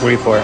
What are you for?